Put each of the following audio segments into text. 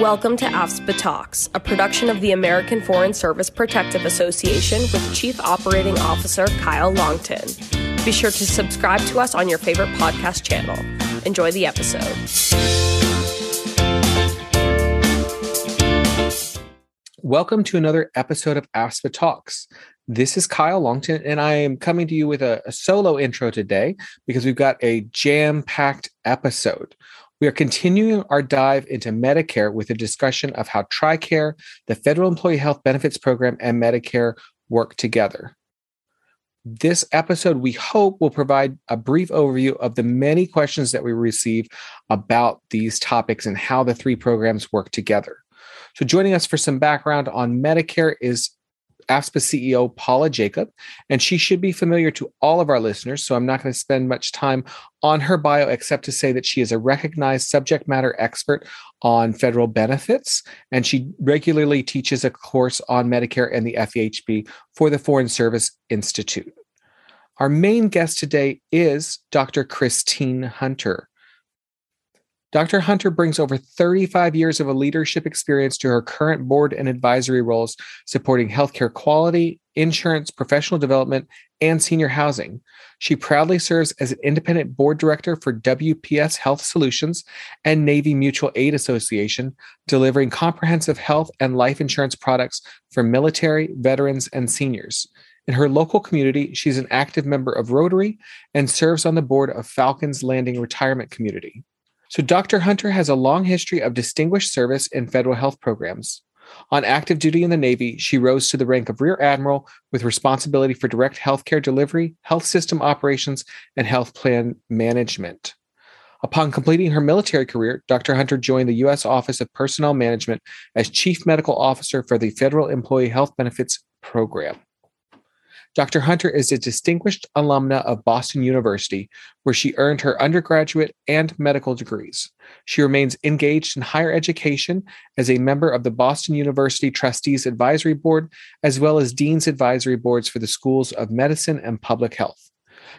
Welcome to AFSPA Talks, a production of the American Foreign Service Protective Association with Chief Operating Officer Kyle Longton. Be sure to subscribe to us on your favorite podcast channel. Enjoy the episode. Welcome to another episode of AFSPA Talks. This is Kyle Longton, and I am coming to you with a, a solo intro today because we've got a jam packed episode. We are continuing our dive into Medicare with a discussion of how TRICARE, the Federal Employee Health Benefits Program, and Medicare work together. This episode, we hope, will provide a brief overview of the many questions that we receive about these topics and how the three programs work together. So, joining us for some background on Medicare is AFSPA CEO Paula Jacob, and she should be familiar to all of our listeners. So I'm not going to spend much time on her bio except to say that she is a recognized subject matter expert on federal benefits, and she regularly teaches a course on Medicare and the FEHB for the Foreign Service Institute. Our main guest today is Dr. Christine Hunter. Dr. Hunter brings over 35 years of a leadership experience to her current board and advisory roles supporting healthcare quality, insurance, professional development, and senior housing. She proudly serves as an independent board director for WPS Health Solutions and Navy Mutual Aid Association, delivering comprehensive health and life insurance products for military, veterans, and seniors. In her local community, she's an active member of Rotary and serves on the board of Falcons Landing Retirement Community. So, Dr. Hunter has a long history of distinguished service in federal health programs. On active duty in the Navy, she rose to the rank of Rear Admiral with responsibility for direct healthcare delivery, health system operations, and health plan management. Upon completing her military career, Dr. Hunter joined the U.S. Office of Personnel Management as Chief Medical Officer for the Federal Employee Health Benefits Program. Dr. Hunter is a distinguished alumna of Boston University, where she earned her undergraduate and medical degrees. She remains engaged in higher education as a member of the Boston University Trustees Advisory Board, as well as Dean's Advisory Boards for the Schools of Medicine and Public Health.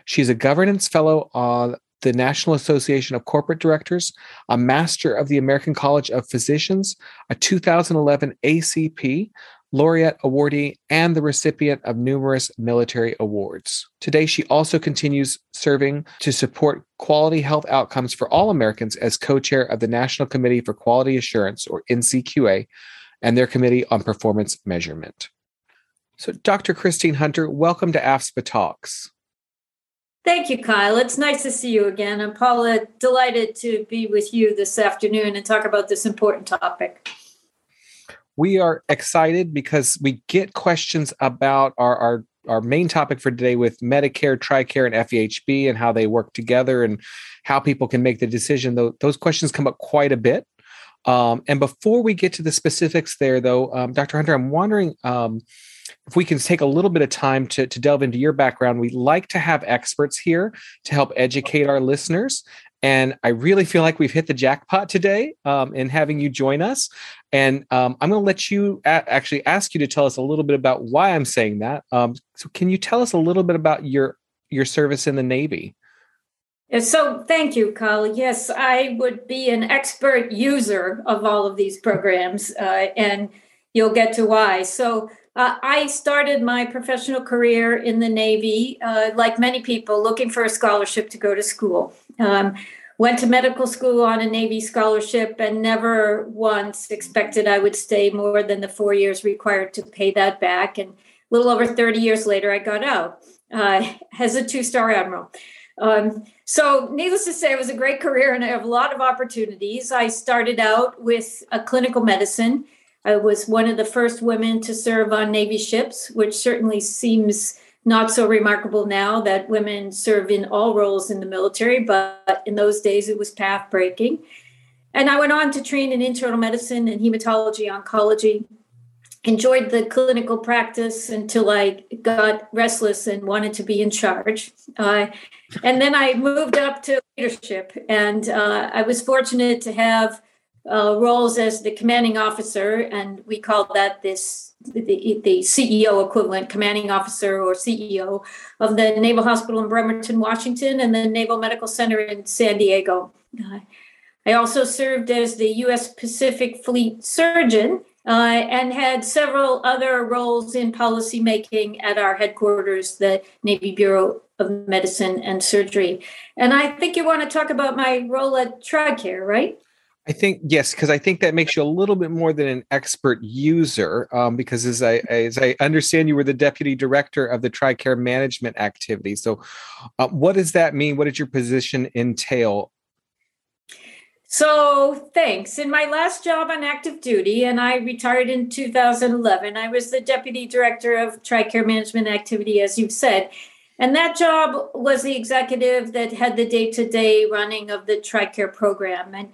She is a governance fellow on the National Association of Corporate Directors, a Master of the American College of Physicians, a 2011 ACP, laureate awardee, and the recipient of numerous military awards. Today, she also continues serving to support quality health outcomes for all Americans as co chair of the National Committee for Quality Assurance, or NCQA, and their Committee on Performance Measurement. So, Dr. Christine Hunter, welcome to AFSPA Talks. Thank you, Kyle. It's nice to see you again. And Paula, delighted to be with you this afternoon and talk about this important topic we are excited because we get questions about our, our our main topic for today with Medicare, TRICARE, and FEHB and how they work together and how people can make the decision. Those questions come up quite a bit. Um, and before we get to the specifics there, though, um, Dr. Hunter, I'm wondering um, if we can take a little bit of time to, to delve into your background. We like to have experts here to help educate our listeners. And I really feel like we've hit the jackpot today um, in having you join us. And um, I'm going to let you a- actually ask you to tell us a little bit about why I'm saying that. Um, so, can you tell us a little bit about your your service in the Navy? So, thank you, Kyle. Yes, I would be an expert user of all of these programs, uh, and you'll get to why. So, uh, I started my professional career in the Navy, uh, like many people, looking for a scholarship to go to school. Um, went to medical school on a Navy scholarship and never once expected I would stay more than the four years required to pay that back. And a little over 30 years later, I got out uh, as a two star admiral. Um, so, needless to say, it was a great career and I have a lot of opportunities. I started out with a clinical medicine. I was one of the first women to serve on Navy ships, which certainly seems not so remarkable now that women serve in all roles in the military, but in those days it was path breaking. And I went on to train in internal medicine and hematology oncology. Enjoyed the clinical practice until I got restless and wanted to be in charge. Uh, and then I moved up to leadership, and uh, I was fortunate to have uh, roles as the commanding officer, and we called that this the, the CEO equivalent, commanding officer or CEO of the Naval Hospital in Bremerton, Washington, and the Naval Medical Center in San Diego. Uh, I also served as the U.S. Pacific Fleet Surgeon uh, and had several other roles in policymaking at our headquarters, the Navy Bureau of Medicine and Surgery. And I think you want to talk about my role at TRICARE, right? I think yes, because I think that makes you a little bit more than an expert user. Um, because as I as I understand, you were the deputy director of the TRICARE management activity. So, uh, what does that mean? What did your position entail? So, thanks. In my last job on active duty, and I retired in 2011, I was the deputy director of TRICARE management activity, as you've said. And that job was the executive that had the day to day running of the TRICARE program. And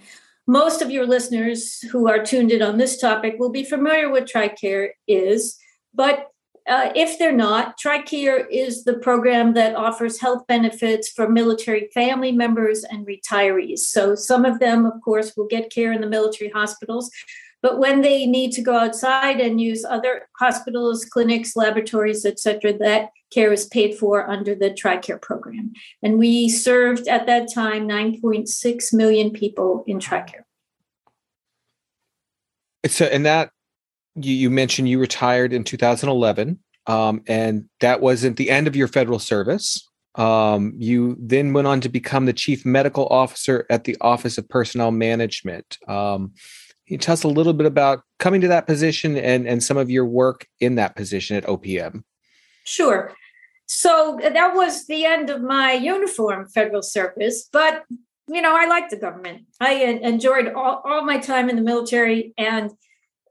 most of your listeners who are tuned in on this topic will be familiar with TRICARE is, but uh, if they're not, TRICARE is the program that offers health benefits for military family members and retirees. So some of them, of course, will get care in the military hospitals, but when they need to go outside and use other hospitals, clinics, laboratories, etc., that care is paid for under the TRICARE program. And we served at that time 9.6 million people in TRICARE. So, and that you, you mentioned you retired in 2011, um, and that wasn't the end of your federal service. Um, you then went on to become the chief medical officer at the Office of Personnel Management. Um, you tell us a little bit about coming to that position and, and some of your work in that position at OPM? Sure. So uh, that was the end of my uniform federal service, but you know, I liked the government. I enjoyed all, all my time in the military, and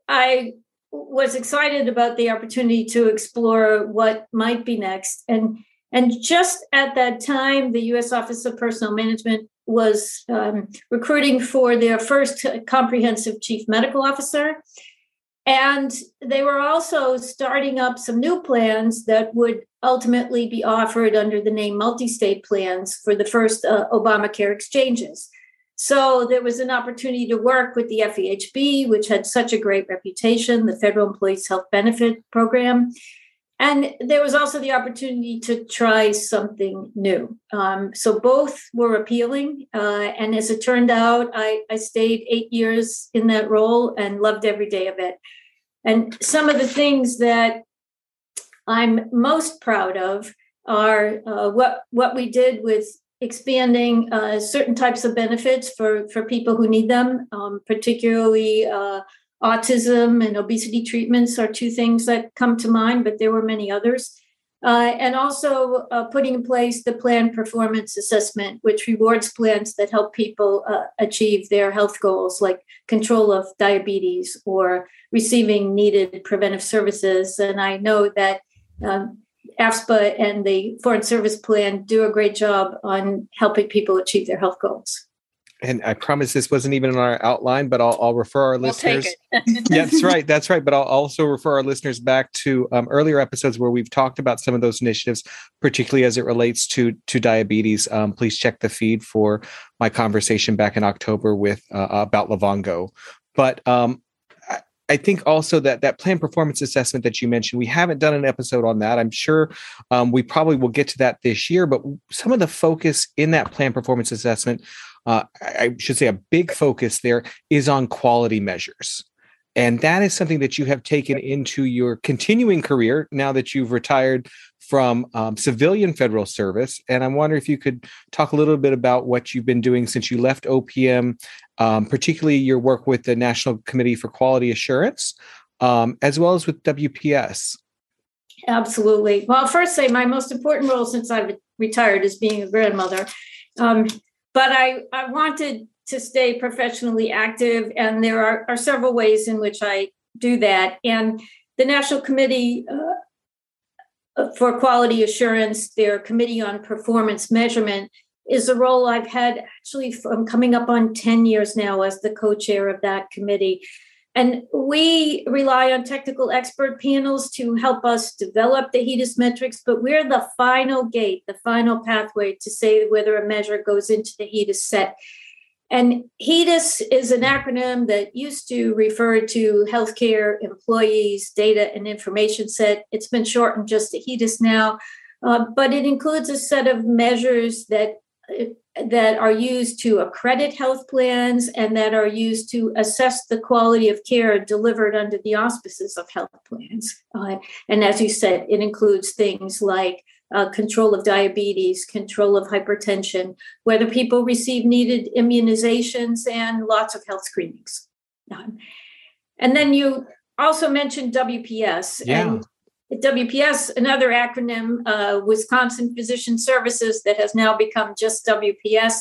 I was excited about the opportunity to explore what might be next. And and just at that time, the U.S. Office of Personnel Management was um, recruiting for their first comprehensive chief medical officer. And they were also starting up some new plans that would ultimately be offered under the name multi state plans for the first uh, Obamacare exchanges. So there was an opportunity to work with the FEHB, which had such a great reputation, the Federal Employees Health Benefit Program, and there was also the opportunity to try something new. Um, so both were appealing. Uh, and as it turned out, I, I stayed eight years in that role and loved every day of it. And some of the things that I'm most proud of are uh, what what we did with expanding uh, certain types of benefits for for people who need them, um, particularly uh, autism and obesity treatments are two things that come to mind, but there were many others. Uh, and also uh, putting in place the plan performance assessment, which rewards plans that help people uh, achieve their health goals, like control of diabetes or receiving needed preventive services. And I know that um, AFSPA and the Foreign Service Plan do a great job on helping people achieve their health goals and I promise this wasn't even in our outline, but I'll, I'll refer our listeners. yeah, that's right. That's right. But I'll also refer our listeners back to um, earlier episodes where we've talked about some of those initiatives, particularly as it relates to to diabetes. Um, please check the feed for my conversation back in October with uh, about Livongo. But um, I think also that that plan performance assessment that you mentioned, we haven't done an episode on that. I'm sure um, we probably will get to that this year. But some of the focus in that plan performance assessment uh, I should say a big focus there is on quality measures. And that is something that you have taken into your continuing career now that you've retired from um, civilian federal service. And I wonder if you could talk a little bit about what you've been doing since you left OPM, um, particularly your work with the National Committee for Quality Assurance, um, as well as with WPS. Absolutely. Well, first say my most important role since I've retired is being a grandmother. Um, but I, I wanted to stay professionally active, and there are, are several ways in which I do that. And the National Committee uh, for Quality Assurance, their Committee on Performance Measurement, is a role I've had actually from coming up on 10 years now as the co chair of that committee. And we rely on technical expert panels to help us develop the HEDIS metrics, but we're the final gate, the final pathway to say whether a measure goes into the HEDIS set. And HEDIS is an acronym that used to refer to healthcare employees data and information set. It's been shortened just to HEDIS now, uh, but it includes a set of measures that uh, that are used to accredit health plans and that are used to assess the quality of care delivered under the auspices of health plans. Uh, and as you said, it includes things like uh, control of diabetes, control of hypertension, whether people receive needed immunizations, and lots of health screenings. Um, and then you also mentioned WPS. Yeah. And WPS, another acronym, uh, Wisconsin Physician Services, that has now become just WPS.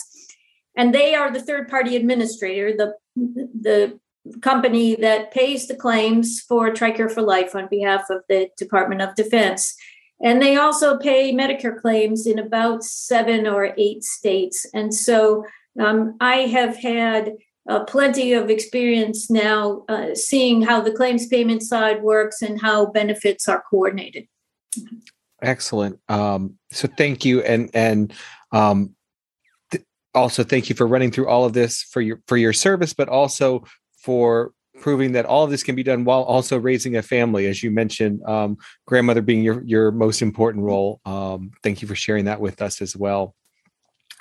And they are the third party administrator, the, the company that pays the claims for TRICARE for Life on behalf of the Department of Defense. And they also pay Medicare claims in about seven or eight states. And so um, I have had uh, plenty of experience now uh, seeing how the claims payment side works and how benefits are coordinated. Excellent. Um, so thank you, and and um, th- also thank you for running through all of this for your for your service, but also for proving that all of this can be done while also raising a family, as you mentioned, um, grandmother being your your most important role. Um, thank you for sharing that with us as well. All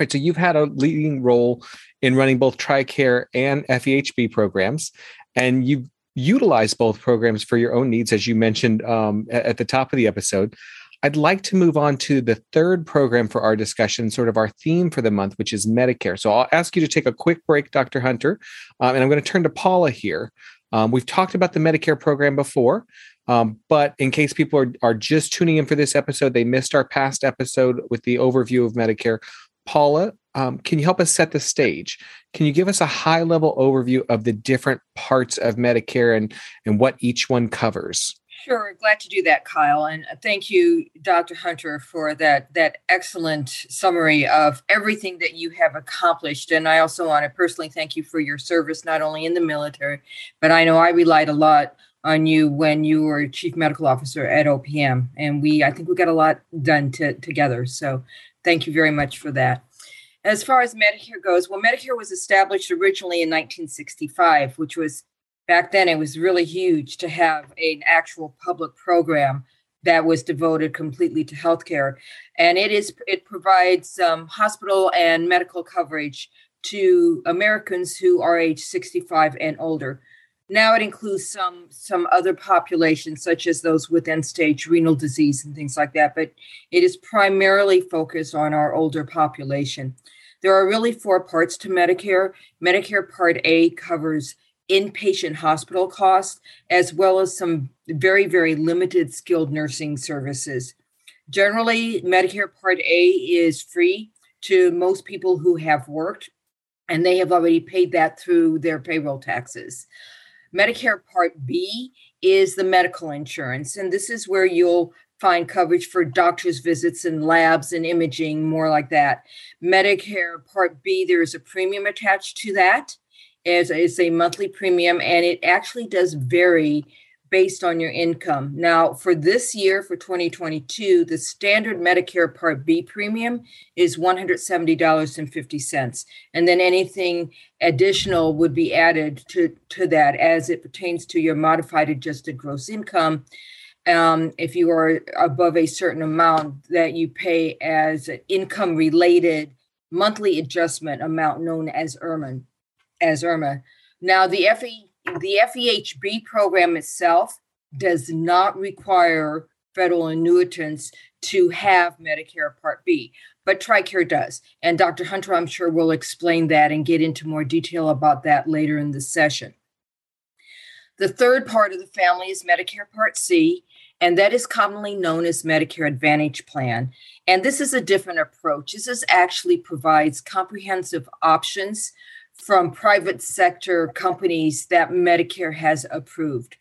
right, so you've had a leading role in running both TRICARE and FEHB programs, and you utilize both programs for your own needs, as you mentioned um, at, the top of the episode. I'd like to move on to the third program for our discussion, sort of our theme for the month, which is Medicare. So I'll ask you to take a quick break, Dr. Hunter, um, and I'm going to turn to Paula here. Um, we've talked about the Medicare program before, um, but in case people are, are just tuning in for this episode, they missed our past episode with the overview of Medicare. Paula, um, can you help us set the stage? Can you give us a high level overview of the different parts of Medicare and, and what each one covers? Sure, glad to do that, Kyle, and thank you, Dr. Hunter, for that that excellent summary of everything that you have accomplished. And I also want to personally thank you for your service, not only in the military, but I know I relied a lot on you when you were chief medical officer at OPM, and we I think we got a lot done to, together. So thank you very much for that. As far as Medicare goes, well, Medicare was established originally in 1965, which was back then it was really huge to have an actual public program that was devoted completely to healthcare, and it is it provides um, hospital and medical coverage to Americans who are age 65 and older. Now it includes some some other populations, such as those with end stage renal disease and things like that, but it is primarily focused on our older population. There are really four parts to Medicare. Medicare Part A covers inpatient hospital costs, as well as some very, very limited skilled nursing services. Generally, Medicare Part A is free to most people who have worked, and they have already paid that through their payroll taxes. Medicare Part B is the medical insurance, and this is where you'll find coverage for doctor's visits and labs and imaging, more like that. Medicare Part B, there is a premium attached to that. As it's a monthly premium, and it actually does vary based on your income. Now, for this year, for 2022, the standard Medicare Part B premium is $170.50. And then anything additional would be added to, to that as it pertains to your modified adjusted gross income. Um, if you are above a certain amount that you pay as an income related monthly adjustment amount known as IRMAA. As IRMAA. Now, the FE the FEHB program itself does not require federal annuitants to have Medicare Part B, but TRICARE does. And Dr. Hunter, I'm sure, will explain that and get into more detail about that later in the session. The third part of the family is Medicare Part C, and that is commonly known as Medicare Advantage Plan. And this is a different approach. This is actually provides comprehensive options from private sector companies that Medicare has approved.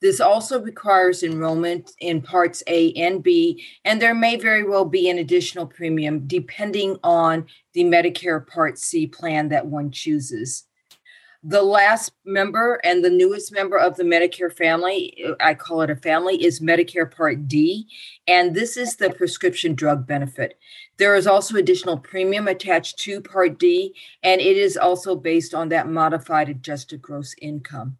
This also requires enrollment in parts A and B, and there may very well be an additional premium depending on the Medicare Part C plan that one chooses. The last member and the newest member of the Medicare family, I call it a family, is Medicare Part D. And this is the prescription drug benefit. There is also additional premium attached to Part D, and it is also based on that modified adjusted gross income.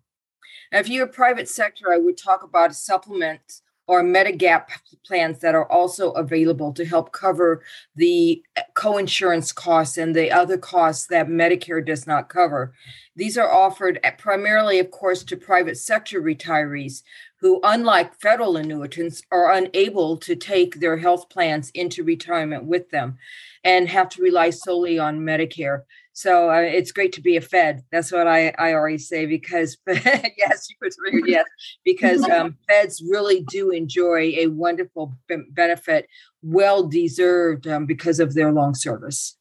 Now, if you're a private sector, I would talk about supplements or Medigap plans that are also available to help cover the uh, co-insurance costs and the other costs that Medicare does not cover. These are offered eh, primarily, of course, to private sector retirees who, unlike federal annuitants, are unable to take their health plans into retirement with them and have to rely solely on Medicare. So uh, it's great to be a Fed. That's what I, I always say because yes, you put yes because um, Feds really do enjoy a wonderful benefit, well deserved um, because of their long service.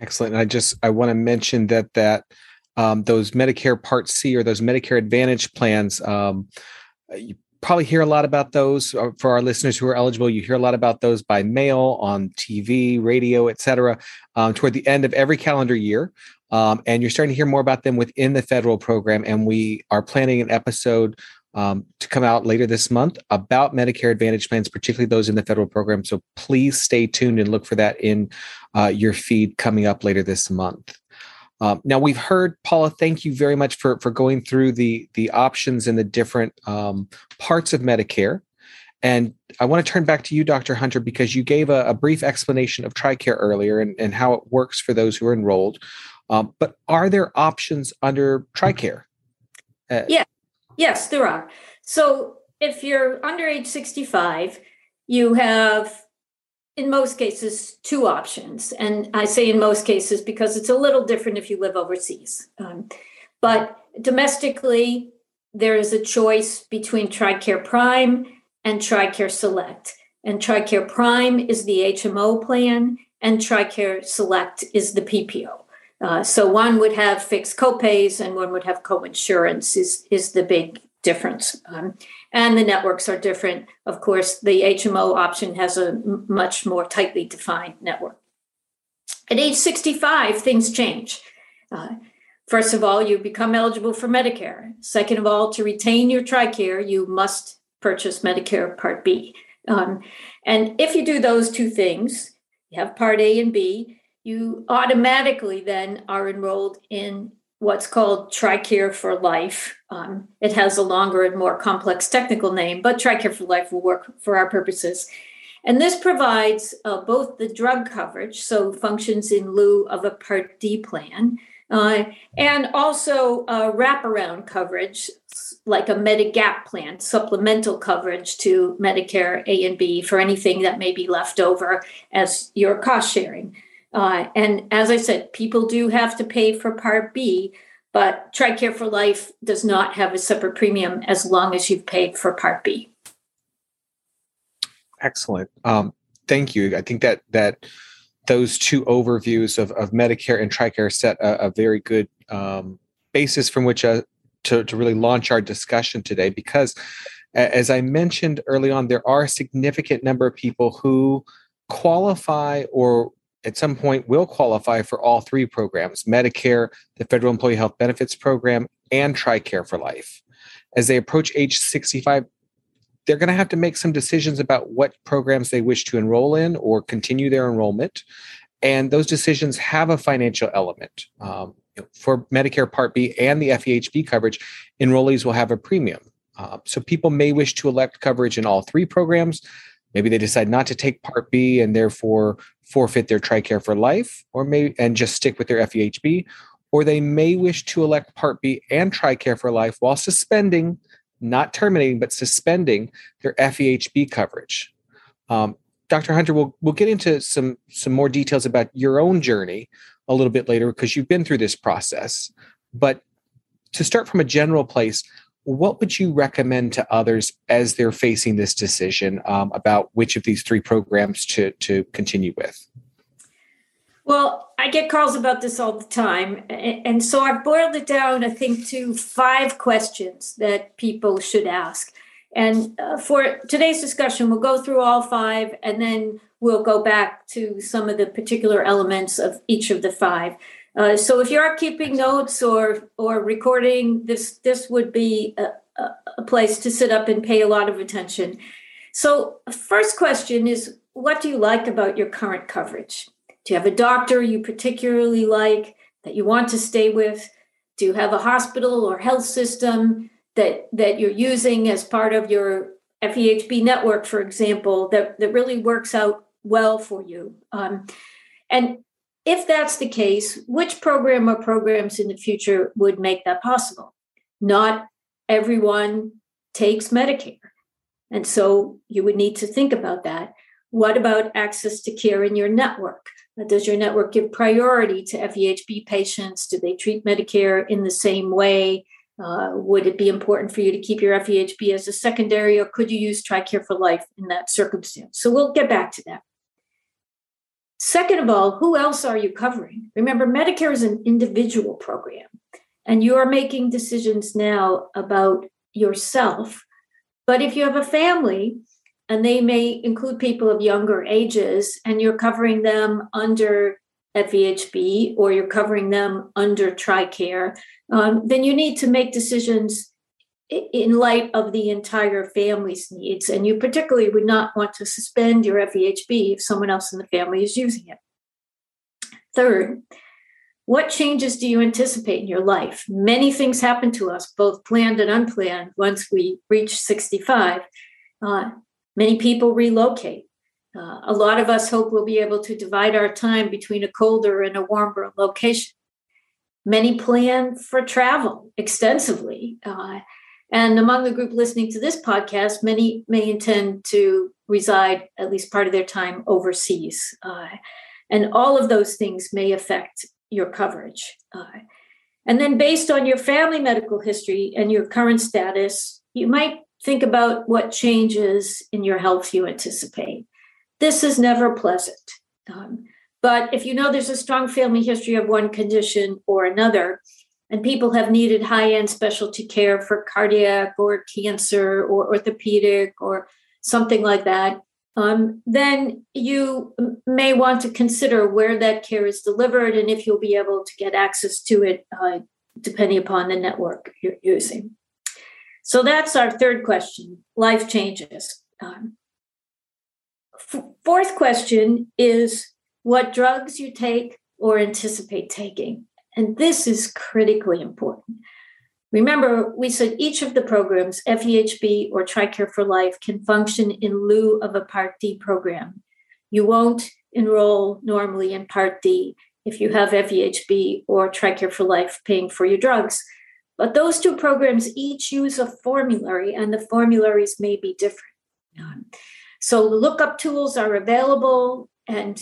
Excellent. And I just I want to mention that that um, those Medicare Part C or those Medicare Advantage plans. Um, you probably hear a lot about those uh, for our listeners who are eligible. You hear a lot about those by mail, on TV, radio, etc. Um, toward the end of every calendar year, um, and you're starting to hear more about them within the federal program. And we are planning an episode um, to come out later this month about Medicare Advantage plans, particularly those in the federal program. So please stay tuned and look for that in uh, your feed coming up later this month. Um, now we've heard Paula. Thank you very much for for going through the the options and the different um, parts of Medicare. And I want to turn back to you, Dr. Hunter, because you gave a, a brief explanation of TRICARE earlier and, and how it works for those who are enrolled. Um, but are there options under TRICARE? Uh, yeah, yes, there are. So if you're under age 65, you have in most cases, two options. And I say in most cases because it's a little different if you live overseas. Um, but domestically, there is a choice between TRICARE Prime and TRICARE Select. And TRICARE Prime is the HMO plan, and TRICARE Select is the PPO. Uh, so one would have fixed copays and one would have co-insurance is, is the big difference. Um, and the networks are different. Of course, the HMO option has a much more tightly defined network. At age 65, things change. Uh, first of all, you become eligible for Medicare. Second of all, to retain your TRICARE, you must purchase Medicare Part B. Um, and if you do those two things, you have Part A and B, you automatically then are enrolled in what's called TRICARE for Life. Um, it has a longer and more complex technical name, but TRICARE for Life will work for our purposes. And this provides uh, both the drug coverage, so functions in lieu of a Part D plan, uh, and also uh, wraparound coverage, like a Medigap plan, supplemental coverage to Medicare A and B for anything that may be left over as your cost sharing. Uh, and as I said, people do have to pay for Part B, but TRICARE for Life does not have a separate premium as long as you've paid for Part B. Excellent. Um, thank you. I think that that those two overviews of, of Medicare and TRICARE set a, a very good um, basis from which uh, to, to really launch our discussion today because as I mentioned early on, there are a significant number of people who qualify or at some point will qualify for all three programs Medicare, the Federal Employee Health Benefits Program, and TRICARE for Life. As they approach age 65, they're going to have to make some decisions about what programs they wish to enroll in or continue their enrollment. And those decisions have a financial element. Um, for Medicare Part B and the FEHB coverage, enrollees will have a premium. Uh, so people may wish to elect coverage in all three programs. Maybe they decide not to take Part B and therefore forfeit their TRICARE for life, or may and just stick with their FEHB, or they may wish to elect Part B and TRICARE for life while suspending, not terminating, but suspending their FEHB coverage. Um, Dr. Hunter, we'll we'll get into some some more details about your own journey a little bit later because you've been through this process. But to start from a general place, what would you recommend to others as they're facing this decision um, about which of these three programs to, to continue with? Well, I get calls about this all the time. And so I've boiled it down, I think, to five questions that people should ask. And uh, for today's discussion, we'll go through all five and then we'll go back to some of the particular elements of each of the five. Uh, so if you are keeping notes or or recording, this this would be a, a place to sit up and pay a lot of attention. So first question is, what do you like about your current coverage? Do you have a doctor you particularly like that you want to stay with? Do you have a hospital or health system that that you're using as part of your FEHB network, for example, that, that really works out well for you. Um, and if that's the case, which program or programs in the future would make that possible? Not everyone takes Medicare. And so you would need to think about that. What about access to care in your network? Does your network give priority to FEHB patients? Do they treat Medicare in the same way? Uh, would it be important for you to keep your FEHB as a secondary, or could you use TRICARE for life in that circumstance? So we'll get back to that. Second of all, who else are you covering? Remember, Medicare is an individual program, and you are making decisions now about yourself. But if you have a family, and they may include people of younger ages, and you're covering them under FEHB or you're covering them under TRICARE, um, then you need to make decisions in light of the entire family's needs. And you particularly would not want to suspend your FEHB if someone else in the family is using it. Third, what changes do you anticipate in your life? Many things happen to us, both planned and unplanned, once we reach 65. Uh, many people relocate. Uh, a lot of us hope we'll be able to divide our time between a colder and a warmer location. Many plan for travel extensively. Uh, and among the group listening to this podcast, many may intend to reside at least part of their time overseas. Uh, and all of those things may affect your coverage. Uh, and then, based on your family medical history and your current status, you might think about what changes in your health you anticipate. This is never pleasant. Um, but if you know there's a strong family history of one condition or another, and people have needed high end specialty care for cardiac or cancer or orthopedic or something like that, um, then you may want to consider where that care is delivered and if you'll be able to get access to it uh, depending upon the network you're using. So that's our third question life changes. Um, f- fourth question is what drugs you take or anticipate taking. And this is critically important. Remember, we said each of the programs, FEHB or TRICARE for Life, can function in lieu of a Part D program. You won't enroll normally in Part D if you have FEHB or TRICARE for Life paying for your drugs. But those two programs each use a formulary, and the formularies may be different. Um, so lookup tools are available, and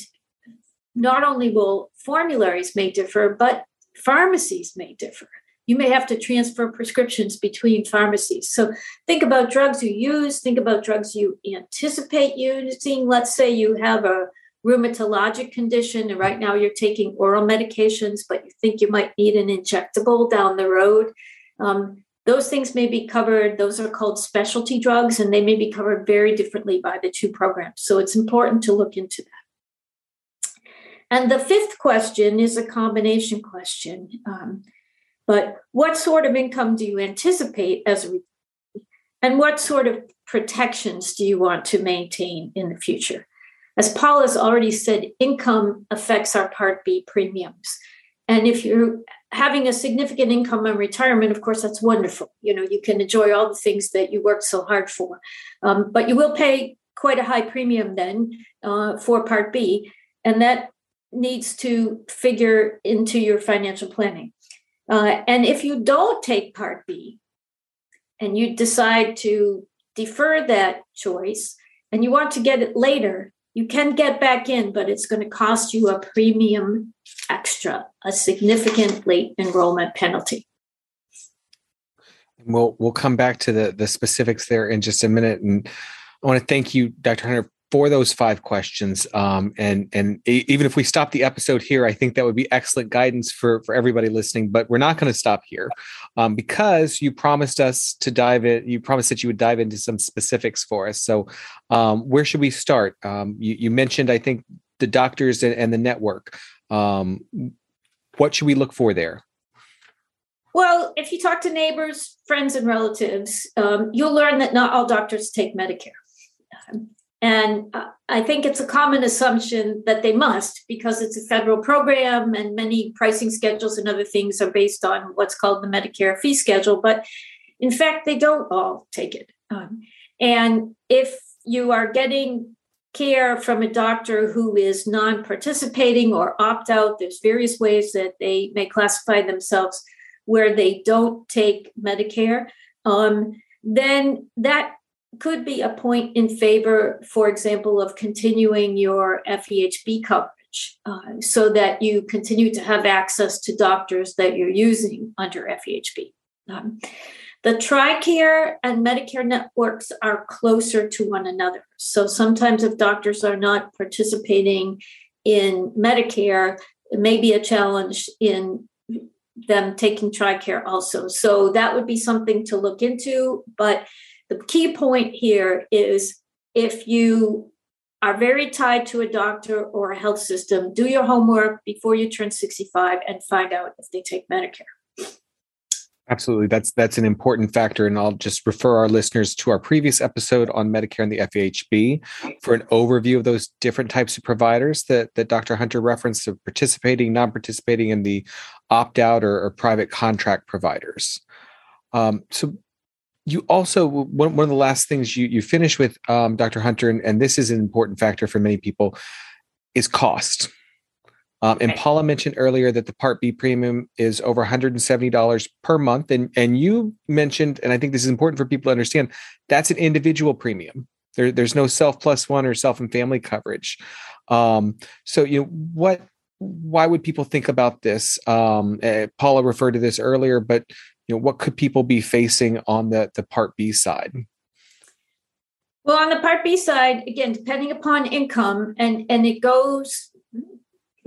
not only will formularies may differ, but Pharmacies may differ. You may have to transfer prescriptions between pharmacies. So think about drugs you use, think about drugs you anticipate using. Let's say you have a rheumatologic condition and right now you're taking oral medications, but you think you might need an injectable down the road. Um, those things may be covered. Those are called specialty drugs, and they may be covered very differently by the two programs. So it's important to look into that. And the fifth question is a combination question. Um, but what sort of income do you anticipate as a and what sort of protections do you want to maintain in the future? As Paul has already said, income affects our Part B premiums. And if you're having a significant income in retirement, of course, that's wonderful. You know, you can enjoy all the things that you worked so hard for. Um, but you will pay quite a high premium then uh, for Part B. And that needs to figure into your financial planning. Uh, and if you don't take Part B and you decide to defer that choice and you want to get it later, you can get back in, but it's going to cost you a premium extra, a significant late enrollment penalty. We'll we'll come back to the the specifics there in just a minute, and I want to thank you, Dr. Hunter, for those five questions. Um, and and even if we stop the episode here, I think that would be excellent guidance for for everybody listening. But we're not going to stop here um, because you promised us to dive in. You promised that you would dive into some specifics for us. So um, where should we start? Um, you, you, mentioned, I think, the doctors and, and the network. Um, what should we look for there? Well, if you talk to neighbors, friends, and relatives, um, you'll learn that not all doctors take Medicare. And uh, I think it's a common assumption that they must because it's a federal program and many pricing schedules and other things are based on what's called the Medicare fee schedule. But in fact, they don't all take it. Um, and if you are getting care from a doctor who is non participating or opt out, there's various ways that they may classify themselves where they don't take Medicare, um, then that could be a point in favor, for example, of continuing your FEHB coverage uh, so that you continue to have access to doctors that you're using under FEHB. Um, the TRICARE and Medicare networks are closer to one another. So sometimes, if doctors are not participating in Medicare, it may be a challenge in them taking TRICARE also. So that would be something to look into. But the key point here is if you are very tied to a doctor or a health system, do your homework before you turn 65 and find out if they take Medicare. Absolutely. That's that's an important factor. And I'll just refer our listeners to our previous episode on Medicare and the FEHB for an overview of those different types of providers that, that Dr. Hunter referenced of participating, non-participating, and the opt-out or, or private contract providers. Um, so you also one, one of the last things you you finish with um, Dr. Hunter, and, and this is an important factor for many people, is cost um, and Paula mentioned earlier that the Part B premium is over $170 per month. And, and you mentioned, and I think this is important for people to understand, that's an individual premium. There, there's no self plus one or self and family coverage. Um, so, you know, what, why would people think about this? Um, uh, Paula referred to this earlier, but, you know, what could people be facing on the, the Part B side? Well, on the Part B side, again, depending upon income, and and it goes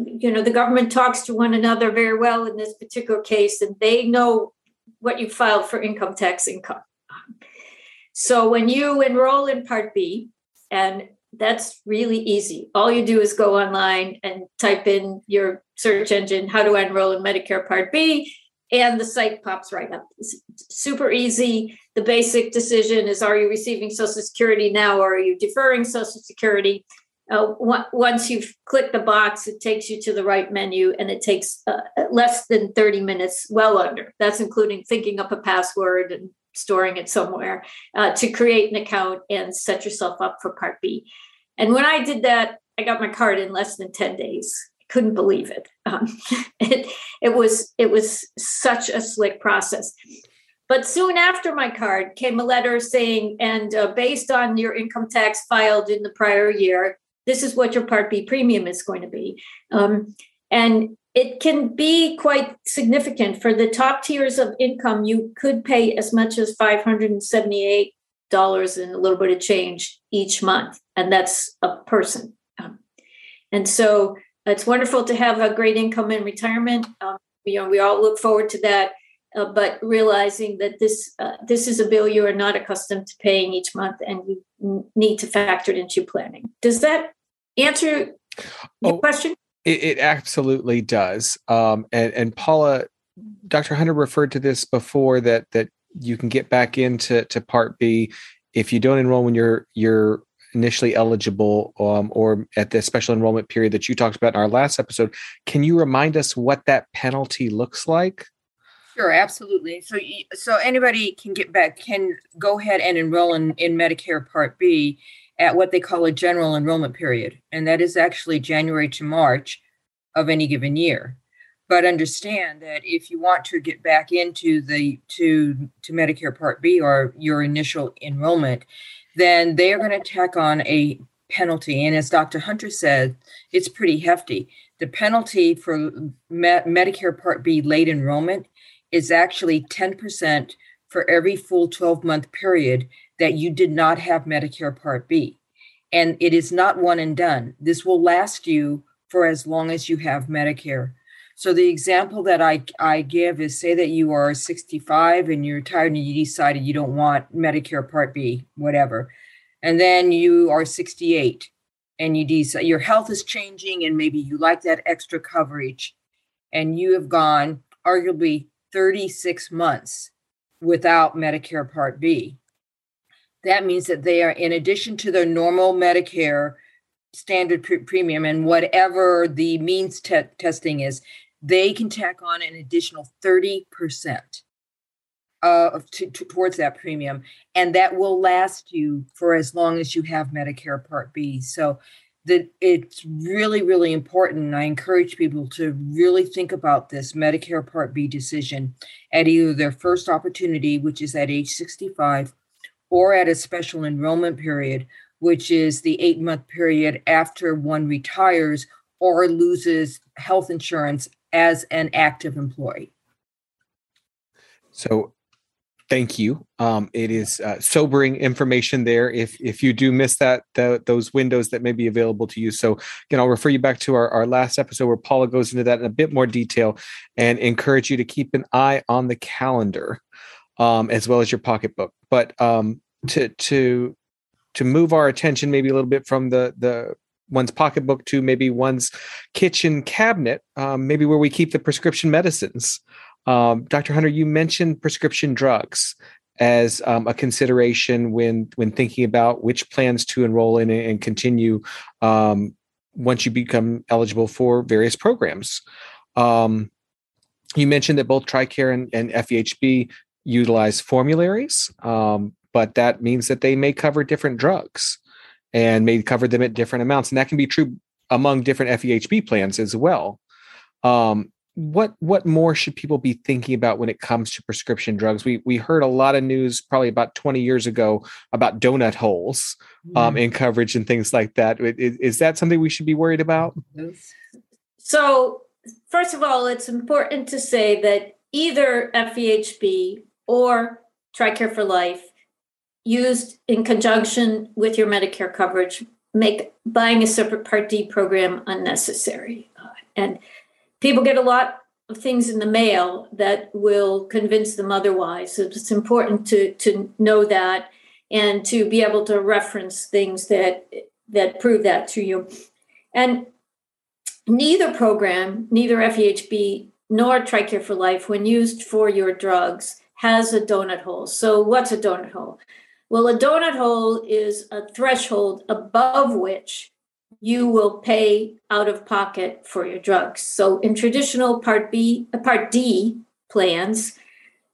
you know the government talks to one another very well in this particular case and they know what you filed for income tax income. So when you enroll in part b and that's really easy. All you do is go online and type in your search engine how do i enroll in medicare part b and the site pops right up it's super easy the basic decision is are you receiving social security now or are you deferring social security uh, once you've clicked the box, it takes you to the right menu and it takes uh, less than 30 minutes, well under. That's including thinking up a password and storing it somewhere uh, to create an account and set yourself up for Part B. And when I did that, I got my card in less than 10 days. Couldn't believe it. Um, it, it was it was such a slick process. But soon after my card came a letter saying, and uh, based on your income tax filed in the prior year, this is what your Part B premium is going to be. Um, and it can be quite significant. For the top tiers of income, you could pay as much as $578 and a little bit of change each month. And that's a person. Um, and so it's wonderful to have a great income in retirement. Um, you know, we all look forward to that. Uh, but realizing that this uh, this is a bill you are not accustomed to paying each month, and you need to factor it into planning. Does that answer your oh, question? It, it, absolutely does. Um, and, and Paula, Dr. Hunter referred to this before that that you can get back into to Part B if you don't enroll when you're you're initially eligible um, or at the special enrollment period that you talked about in our last episode. Can you remind us what that penalty looks like? Sure, absolutely. So, so anybody can get back, can go ahead and enroll in, in Medicare Part B at what they call a general enrollment period, and that is actually January to March of any given year. But understand that if you want to get back into the to to Medicare Part B or your initial enrollment, then they are going to tack on a penalty. And as Dr. Hunter said, it's pretty hefty. The penalty for Me- Medicare Part B late enrollment is actually 10% for every full 12 month period that you did not have Medicare Part B. And it is not one and done. This will last you for as long as you have Medicare. So the example that I, I give is say that you are 65 and you're retired and you decided you don't want Medicare Part B, whatever. And then you are 68 and you decide your health is changing and maybe you like that extra coverage and you have gone arguably 36 months without Medicare Part B. That means that they are, in addition to their normal Medicare standard pre- premium and whatever the means te- testing is, they can tack on an additional 30%. uh, to, to, towards that premium, and that will last you for as long as you have Medicare Part B. So that it's really, really important. And I encourage people to really think about this Medicare Part B decision at either their first opportunity, which is at age 65, or at a special enrollment period, which is the eight month period after one retires or loses health insurance as an active employee. So thank you. Um, it is uh, sobering information there. If if you do miss that, the, those windows that may be available to you. So again, I'll refer you back to our, our last episode where Paula goes into that in a bit more detail, and encourage you to keep an eye on the calendar, um, as well as your pocketbook. But um, to to to move our attention maybe a little bit from the the one's pocketbook to maybe one's kitchen cabinet, um, maybe where we keep the prescription medicines. Um, Dr. Hunter, you mentioned prescription drugs as um, a consideration when when thinking about which plans to enroll in and continue um, once you become eligible for various programs. Um, you mentioned that both TRICARE and, and FEHB utilize formularies, um, but that means that they may cover different drugs and may cover them at different amounts, and that can be true among different FEHB plans as well. Um, what what more should people be thinking about when it comes to prescription drugs? We we heard a lot of news probably about 20 years ago about donut holes um, in coverage and things like that. Is, is that something we should be worried about? So, first of all, it's important to say that either FEHB or TRICARE for Life, used in conjunction with your Medicare coverage, make buying a separate Part D program unnecessary. Uh, and people get a lot of things in the mail that will convince them otherwise. So it's important to to know that and to be able to reference things that that prove that to you. And neither program, neither FEHB nor TRICARE for Life, when used for your drugs, has a donut hole. So what's a donut hole? Well, a donut hole is a threshold above which you will pay out of pocket for your drugs. So in traditional Part B, uh, Part D plans,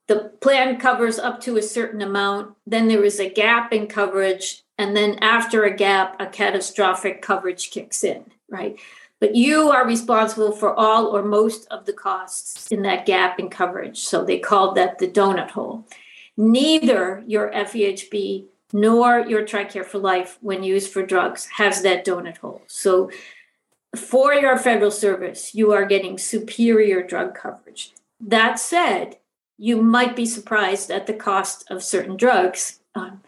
the plan covers up to a certain amount. Then there is a gap in coverage, and then after a gap, a catastrophic coverage kicks in, right? But you are responsible for all or most of the costs in that gap in coverage. So they called that the donut hole. Neither your FEHB nor your TRICARE for Life, when used for drugs, has that donut hole. So, for your federal service, you are getting superior drug coverage. That said, you might be surprised at the cost of certain drugs, um,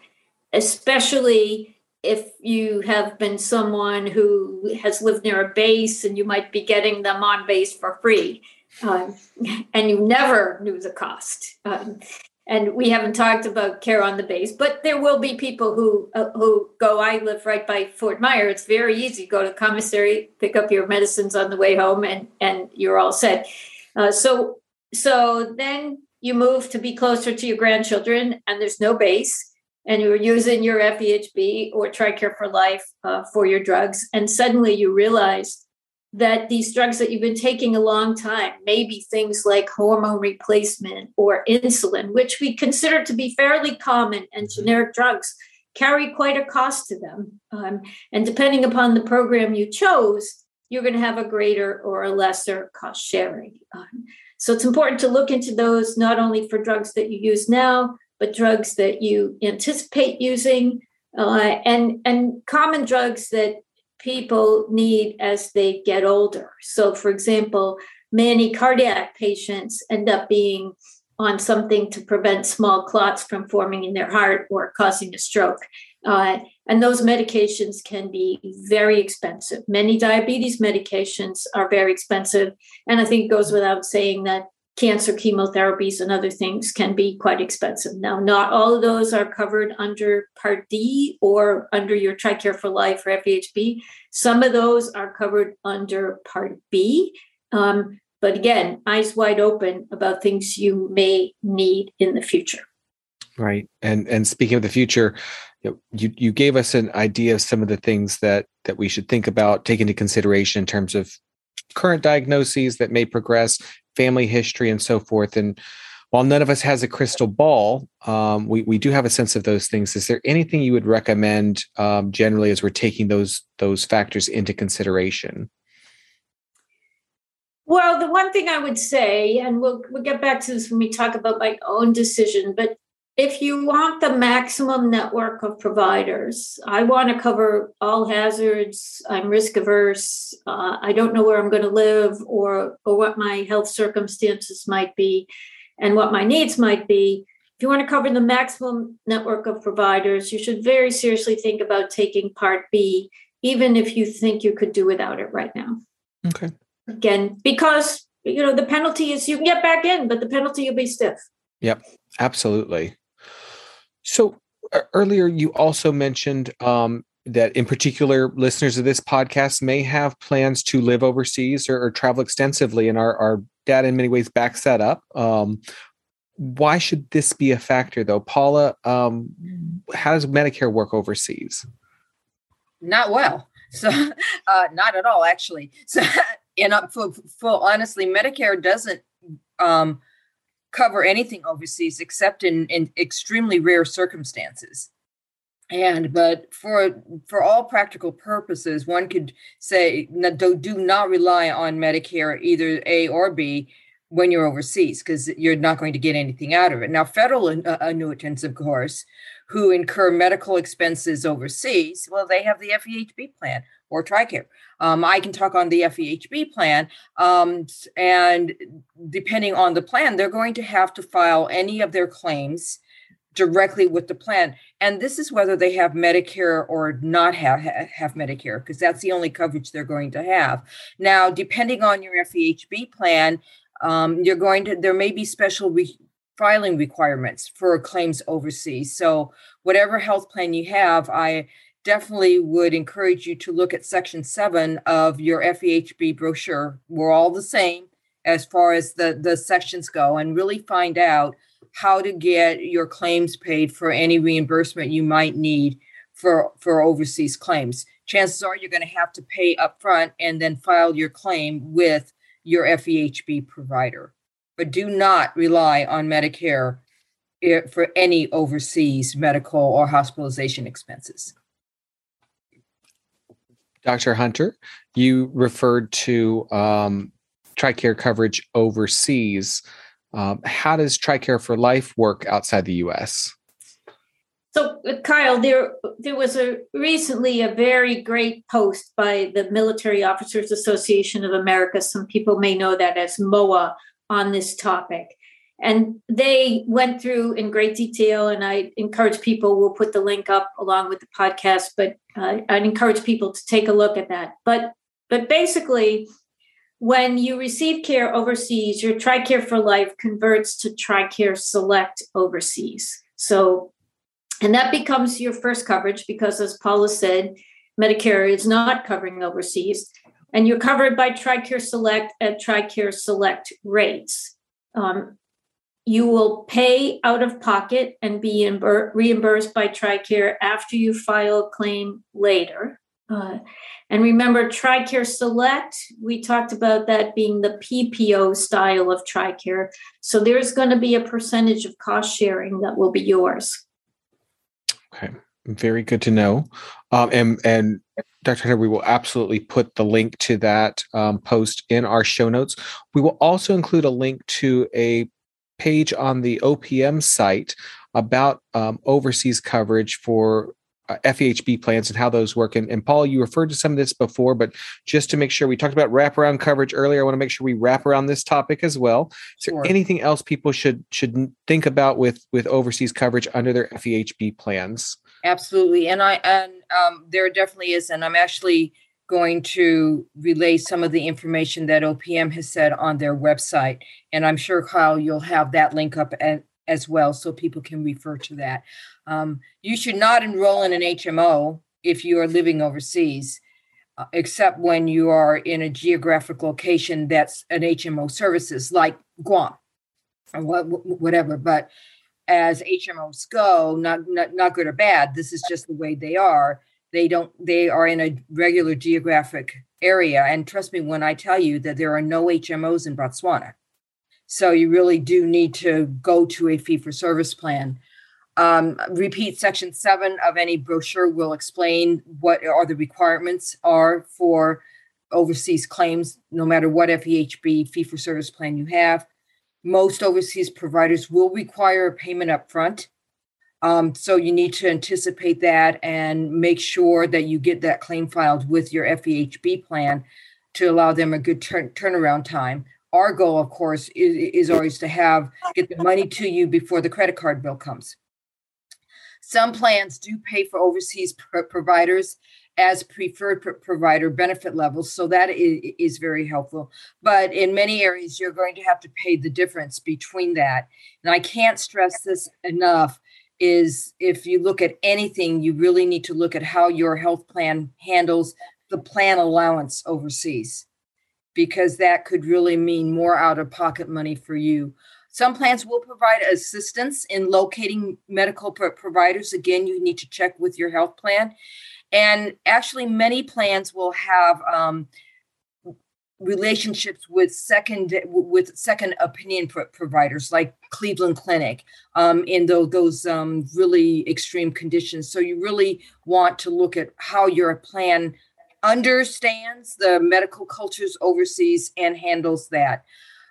especially if you have been someone who has lived near a base and you might be getting them on base for free. Um, and you never knew the cost. Um, and we haven't talked about care on the base, but there will be people who uh, who go. I live right by Fort Myer. It's very easy. Go to the commissary, pick up your medicines on the way home, and and you're all set. Uh, so so then you move to be closer to your grandchildren, and there's no base, and you're using your FEHB or TRICARE for Life uh, for your drugs, and suddenly you realize that these drugs that you've been taking a long time, maybe things like hormone replacement or insulin, which we consider to be fairly common and mm-hmm. generic drugs, carry quite a cost to them. Um, and depending upon the program you chose, you're going to have a greater or a lesser cost sharing. Um, so it's important to look into those not only for drugs that you use now, but drugs that you anticipate using. Uh, and and common drugs that people need as they get older. So, for example, many cardiac patients end up being on something to prevent small clots from forming in their heart or causing a stroke. Uh, and those medications can be very expensive. Many diabetes medications are very expensive. And I think it goes without saying that cancer chemotherapies and other things can be quite expensive. Now, not all of those are covered under Part D or under your TRICARE for Life or FEHB. Some of those are covered under Part B. Um, but again, eyes wide open about things you may need in the future. Right. And and speaking of the future, you, you gave us an idea of some of the things that that we should think about, take into consideration in terms of current diagnoses that may progress family history and so forth. And while none of us has a crystal ball, um, we we do have a sense of those things. Is there anything you would recommend um, generally as we're taking those those factors into consideration? Well, the one thing I would say, and we'll we'll get back to this when we talk about my own decision, but if you want the maximum network of providers, I want to cover all hazards. I'm risk averse. Uh, I don't know where I'm going to live or or what my health circumstances might be, and what my needs might be. If you want to cover the maximum network of providers, you should very seriously think about taking Part B, even if you think you could do without it right now. Okay again because you know the penalty is you can get back in but the penalty will be stiff yep absolutely so earlier you also mentioned um, that in particular listeners of this podcast may have plans to live overseas or, or travel extensively and our, our data in many ways backs that up. Um, why should this be a factor though? Paula um, how does medicare work overseas? Not well. So uh, not at all actually. So and uh, for, for honestly, Medicare doesn't um, cover anything overseas except in, in extremely rare circumstances. And but for for all practical purposes, one could say do, do not rely on Medicare either A or B when you're overseas because you're not going to get anything out of it. Now, federal uh, annuitants, of course, who incur medical expenses overseas, well, they have the FEHB plan or TRICARE. Um, I can talk on the FEHB plan, um, and depending on the plan, they're going to have to file any of their claims directly with the plan. And this is whether they have Medicare or not have have Medicare, because that's the only coverage they're going to have. Now, depending on your FEHB plan, um, you're going to there may be special re- filing requirements for claims overseas. So, whatever health plan you have, I definitely would encourage you to look at section seven of your FEHB brochure. We're all the same as far as the, the sections go, and really find out how to get your claims paid for any reimbursement you might need for, for overseas claims. Chances are you're going to have to pay up front and then file your claim with your FEHB provider. But do not rely on Medicare eh, for any overseas medical or hospitalization expenses. Dr. Hunter, you referred to um, TRICARE coverage overseas. Um, how does TRICARE for Life work outside the U.S.? So, uh, Kyle, there there was a recently a very great post by the Military Officers Association of America. Some people may know that as MOAA on this topic. And they went through in great detail, and I encourage people, we'll put the link up along with the podcast, but uh, I'd encourage people to take a look at that. But but basically, when you receive care overseas, your TRICARE for Life converts to TRICARE Select overseas. So, and that becomes your first coverage because, as Paula said, Medicare is not covering overseas, and you're covered by TRICARE Select at TRICARE Select rates. Um, you will pay out of pocket and be reimbursed by TRICARE after you file a claim later. Uh, and remember, TRICARE Select, we talked about that being the PPO style of TRICARE. So there's going to be a percentage of cost sharing that will be yours. Okay, very good to know. Um, and and Dr. Hunter, we will absolutely put the link to that um, post in our show notes. We will also include a link to a page on the OPM site about um, overseas coverage for uh, FEHB plans and how those work. And, and, Paula, you referred to some of this before, but just to make sure we talked about wraparound coverage earlier, I want to make sure we wrap around this topic as well. Is there anything else people should should think about with with overseas coverage under their FEHB plans? Absolutely, and I and um, there definitely is, and I'm actually going to relay some of the information that OPM has said on their website. And I'm sure, Kyle, you'll have that link up at, as well so people can refer to that. Um, you should not enroll in an HMO if you are living overseas, uh, except when you are in a geographic location that's an HMO services, like Guam or what, whatever. But as HMOs go, not, not not good or bad, this is just the way they are they don't they are in a regular geographic area and trust me when i tell you that there are no hmos in botswana So you really do need to go to a fee for service plan. Um, repeat section seven of any brochure will explain what are the requirements are for overseas claims, no matter what FEHB fee for service plan you have. Most overseas providers will require a payment up front. Um, so you need to anticipate that and make sure that you get that claim filed with your FEHB plan to allow them a good turn, turnaround time. Our goal, of course, is, is always to have get the money to you before the credit card bill comes. Some plans do pay for overseas providers as preferred pr- provider benefit levels, so that is, is very helpful. But in many areas, you're going to have to pay the difference between that. And I can't stress this enough is if you look at anything, you really need to look at how your health plan handles the plan allowance overseas, because that could really mean more out of pocket money for you. Some plans will provide assistance in locating medical pro- providers. Again, you need to check with your health plan. And actually, many plans will have um, relationships with second with second opinion pro- providers like Cleveland Clinic um, in those, those um, really extreme conditions. So you really want to look at how your plan understands the medical cultures overseas and handles that.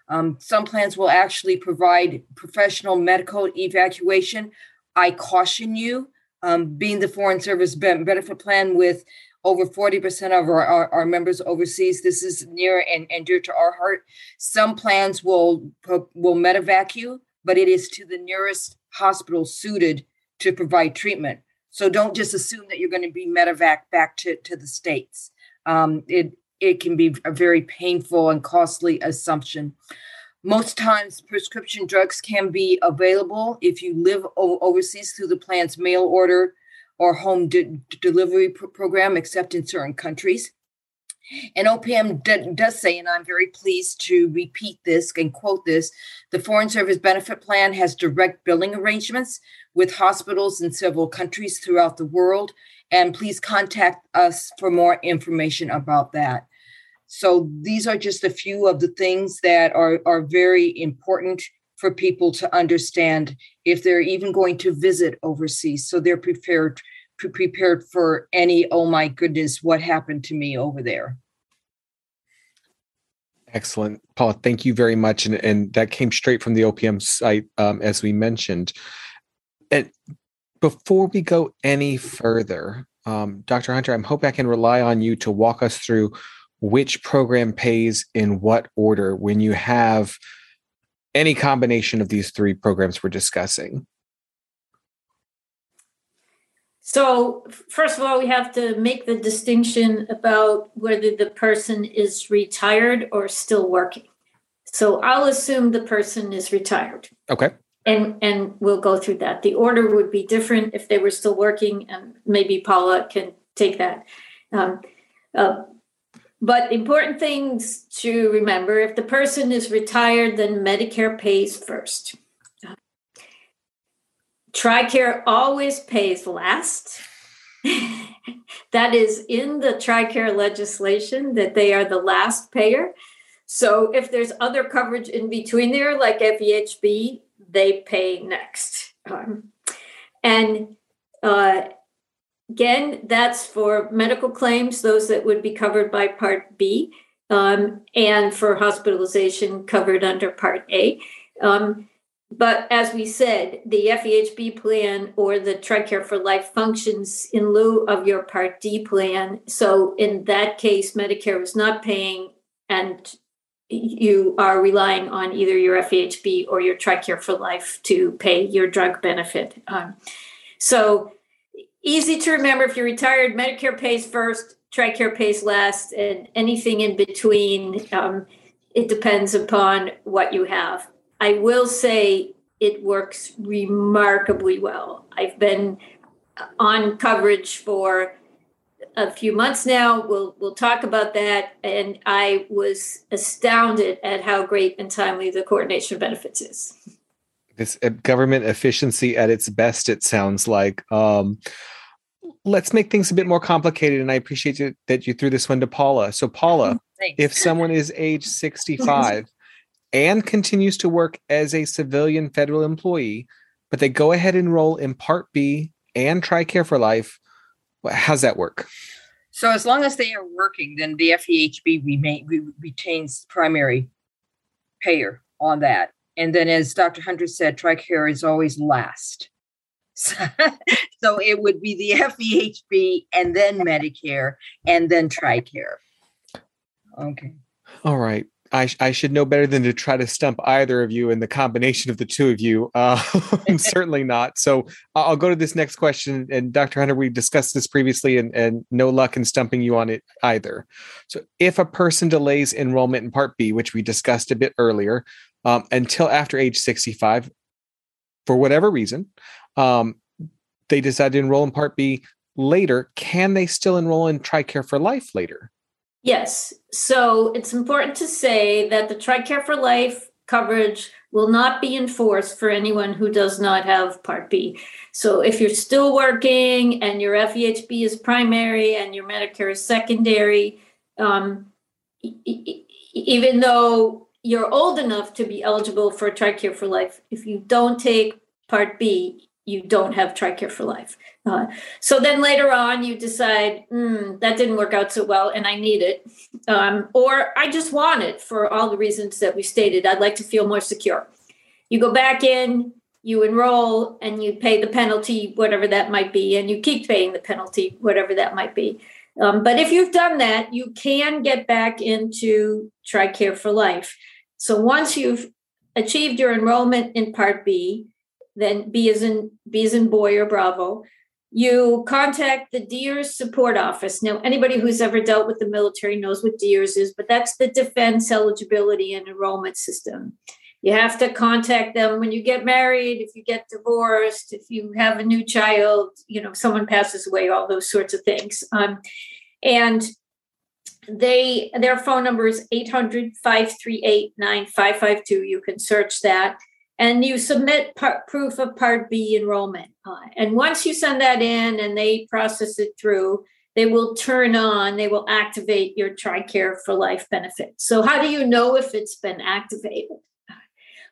Um, some plans will actually provide professional medical evacuation. I caution you, um, being the Foreign Service benefit plan with over 40% of our, our, our, members overseas. This is near and, and dear to our heart. Some plans will will medevac you, but it is to the nearest hospital suited to provide treatment. So don't just assume that you're going to be medevac back to, to the States. Um, it, it can be a very painful and costly assumption. Most times, prescription drugs can be available if you live overseas through the plan's mail order or home de- delivery pr- program, except in certain countries. And OPM d- does say, and I'm very pleased to repeat this and quote this the Foreign Service Benefit Plan has direct billing arrangements with hospitals in several countries throughout the world. And please contact us for more information about that. So these are just a few of the things that are, are very important for people to understand if they're even going to visit overseas. So they're prepared pre- prepared for any, oh my goodness, what happened to me over there. Excellent, Paula. Thank you very much, and, and that came straight from the OPM site, um, as we mentioned. And before we go any further, um, Dr. Hunter, I'm hoping I can rely on you to walk us through which program pays in what order when you have any combination of these three programs we're discussing. So, first of all, we have to make the distinction about whether the person is retired or still working. So, I'll assume the person is retired. Okay. And and we'll go through that. The order would be different if they were still working, and maybe Paula can take that. Um, uh, but important things to remember: if the person is retired, then Medicare pays first. TRICARE always pays last. that is in the TRICARE legislation that they are the last payer. So if there's other coverage in between there, like FEHB, they pay next. Um, and uh, again, that's for medical claims, those that would be covered by Part B, um, and for hospitalization covered under Part A. Um, but as we said, the FEHB plan or the TRICARE for Life functions in lieu of your Part D plan. So in that case, Medicare was not paying, and you are relying on either your FEHB or your TRICARE for Life to pay your drug benefit. Um, so easy to remember if you're retired, Medicare pays first, TRICARE pays last, and anything in between, um, it depends upon what you have. I will say it works remarkably well. I've been on coverage for a few months now. We'll we'll talk about that. And I was astounded at how great and timely the coordination benefits is. This uh, government efficiency at its best. It sounds like. Um, let's make things a bit more complicated, and I appreciate that you threw this one to Paula. So, Paula, Thanks. if someone is age sixty-five and continues to work as a civilian federal employee, but they go ahead and enroll in Part B and TRICARE for Life, how's that work? So as long as they are working, then the FEHB remain, retains primary payer on that. And then, as Dr. Hunter said, TRICARE is always last. so it would be the FEHB and then Medicare and then TRICARE. Okay. All right. I, I should know better than to try to stump either of you and the combination of the two of you. Uh, certainly not. So I'll go to this next question. And Dr. Hunter, we discussed this previously and, and no luck in stumping you on it either. So if a person delays enrollment in Part B, which we discussed a bit earlier, um, until after age 65, for whatever reason, um, they decide to enroll in Part B later, can they still enroll in TRICARE for Life later? Yes. So it's important to say that the TRICARE for Life coverage will not be enforced for anyone who does not have Part B. So if you're still working and your FEHB is primary and your Medicare is secondary, um, even though you're old enough to be eligible for TRICARE for Life, if you don't take Part B, you don't have TRICARE for life. Uh, so then later on, you decide mm, that didn't work out so well, and I need it, um, or I just want it for all the reasons that we stated. I'd like to feel more secure. You go back in, you enroll, and you pay the penalty, whatever that might be, and you keep paying the penalty, whatever that might be. Um, but if you've done that, you can get back into TRICARE for life. So once you've achieved your enrollment in Part B, then B is in B is in boy or Bravo. You contact the DEERS support office. Now, anybody who's ever dealt with the military knows what DEERS is, but that's the Defense Eligibility and Enrollment System. You have to contact them when you get married, if you get divorced, if you have a new child, you know, someone passes away, all those sorts of things. Um, and they their phone number is 800-538-9552. You can search that and you submit part, proof of Part B enrollment. Uh, and once you send that in and they process it through, they will turn on, they will activate your TRICARE for Life benefit. So, how do you know if it's been activated?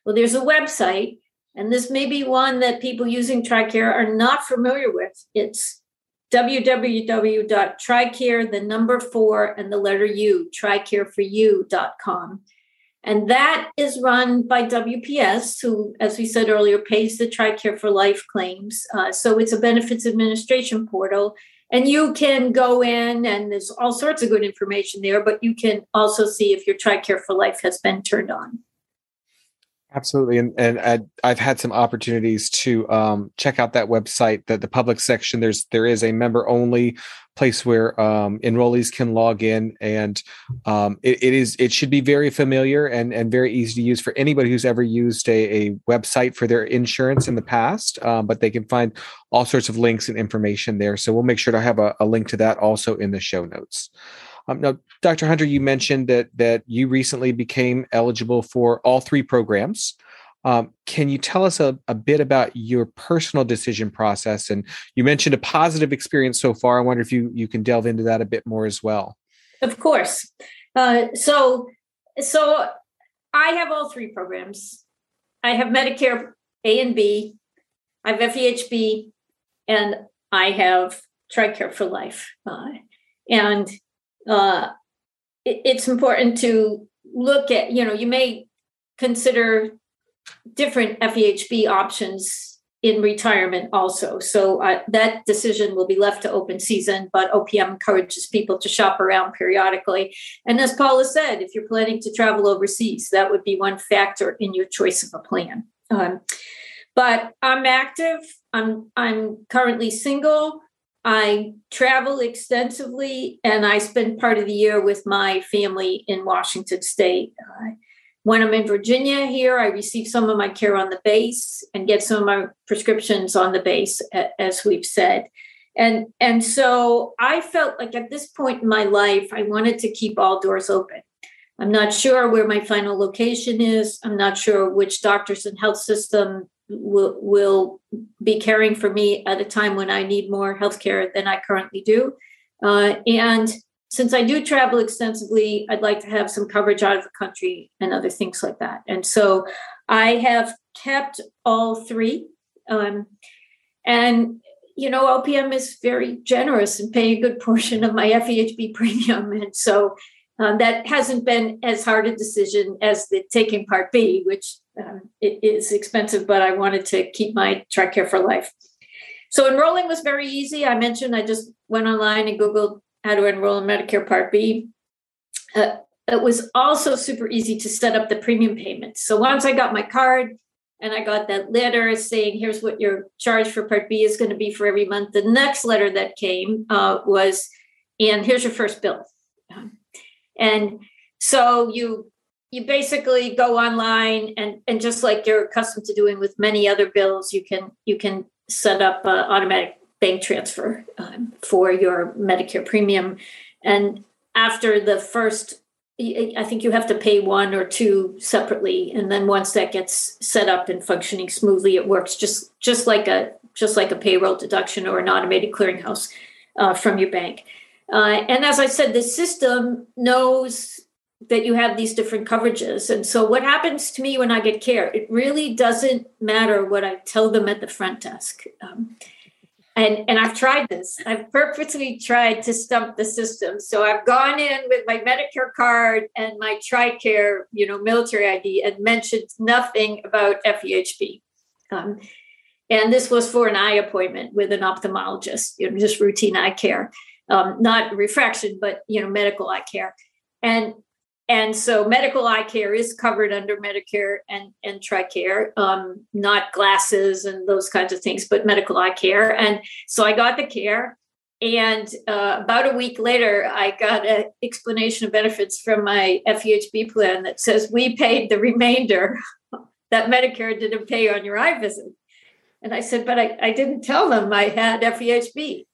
Well, there's a website, and this may be one that people using TRICARE are not familiar with. It's www.tricare, the number four, and the letter U, tricareforyou.com. And that is run by WPS, who, as we said earlier, pays the TRICARE for Life claims. Uh, so it's a benefits administration portal. And you can go in, and there's all sorts of good information there, but you can also see if your TRICARE for Life has been turned on. Absolutely, and and I've had some opportunities to um, check out that website. That the public section there's there is a member only place where um, enrollees can log in, and um, it, it is it should be very familiar and and very easy to use for anybody who's ever used a, a website for their insurance in the past. Um, but they can find all sorts of links and information there. So we'll make sure to have a, a link to that also in the show notes. Um, now, Dr. Hunter, you mentioned that that you recently became eligible for all three programs. Um, can you tell us a, a, bit about your personal decision process? And you mentioned a positive experience so far. I wonder if you you can delve into that a bit more as well. Of course. Uh, so so I have all three programs. I have Medicare A and B. I have FEHB, and I have TRICARE for Life. Uh, and uh, it, it's important to look at, you know, you may consider different FEHB options in retirement also. So uh, that decision will be left to open season, but OPM encourages people to shop around periodically. And as Paula said, if you're planning to travel overseas, that would be one factor in your choice of a plan. Um, but I'm active. I'm I'm currently single. I travel extensively and I spend part of the year with my family in Washington State. When I'm in Virginia here, I receive some of my care on the base and get some of my prescriptions on the base, as we've said. And, and so I felt like at this point in my life, I wanted to keep all doors open. I'm not sure where my final location is. I'm not sure which doctors and health system will will be caring for me at a time when I need more healthcare than I currently do. Uh, and since I do travel extensively, I'd like to have some coverage out of the country and other things like that. And so I have kept all three. Um, and, you know, OPM is very generous in paying a good portion of my FEHB premium. And so um, that hasn't been as hard a decision as the taking Part B, which um, it is expensive, but I wanted to keep my TRICARE for life. So enrolling was very easy. I mentioned I just went online and Googled how to enroll in Medicare Part B. Uh, it was also super easy to set up the premium payments. So once I got my card and I got that letter saying, here's what your charge for Part B is going to be for every month, the next letter that came uh, was, and here's your first bill. And so you you basically go online and and just like you're accustomed to doing with many other bills, you can you can set up uh, automatic bank transfer um, for your Medicare premium. And after the first, I think you have to pay one or two separately, and then once that gets set up and functioning smoothly, it works just just like a just like a payroll deduction or an automated clearinghouse uh, from your bank. Uh, and as I said, the system knows that you have these different coverages. And so, what happens to me when I get care, it really doesn't matter what I tell them at the front desk. Um, and and I've tried this. I've purposely tried to stump the system. So I've gone in with my Medicare card and my TRICARE, you know, military ID, and mentioned nothing about FEHB. Um, and this was for an eye appointment with an ophthalmologist, you know, just routine eye care, um, not refraction, but you know, medical eye care. And and so medical eye care is covered under Medicare and, and TRICARE, um, not glasses and those kinds of things, but medical eye care. And so I got the care. And uh, about a week later, I got an explanation of benefits from my FEHB plan that says we paid the remainder that Medicare didn't pay on your eye visit. And I said, but I, I didn't tell them I had FEHB.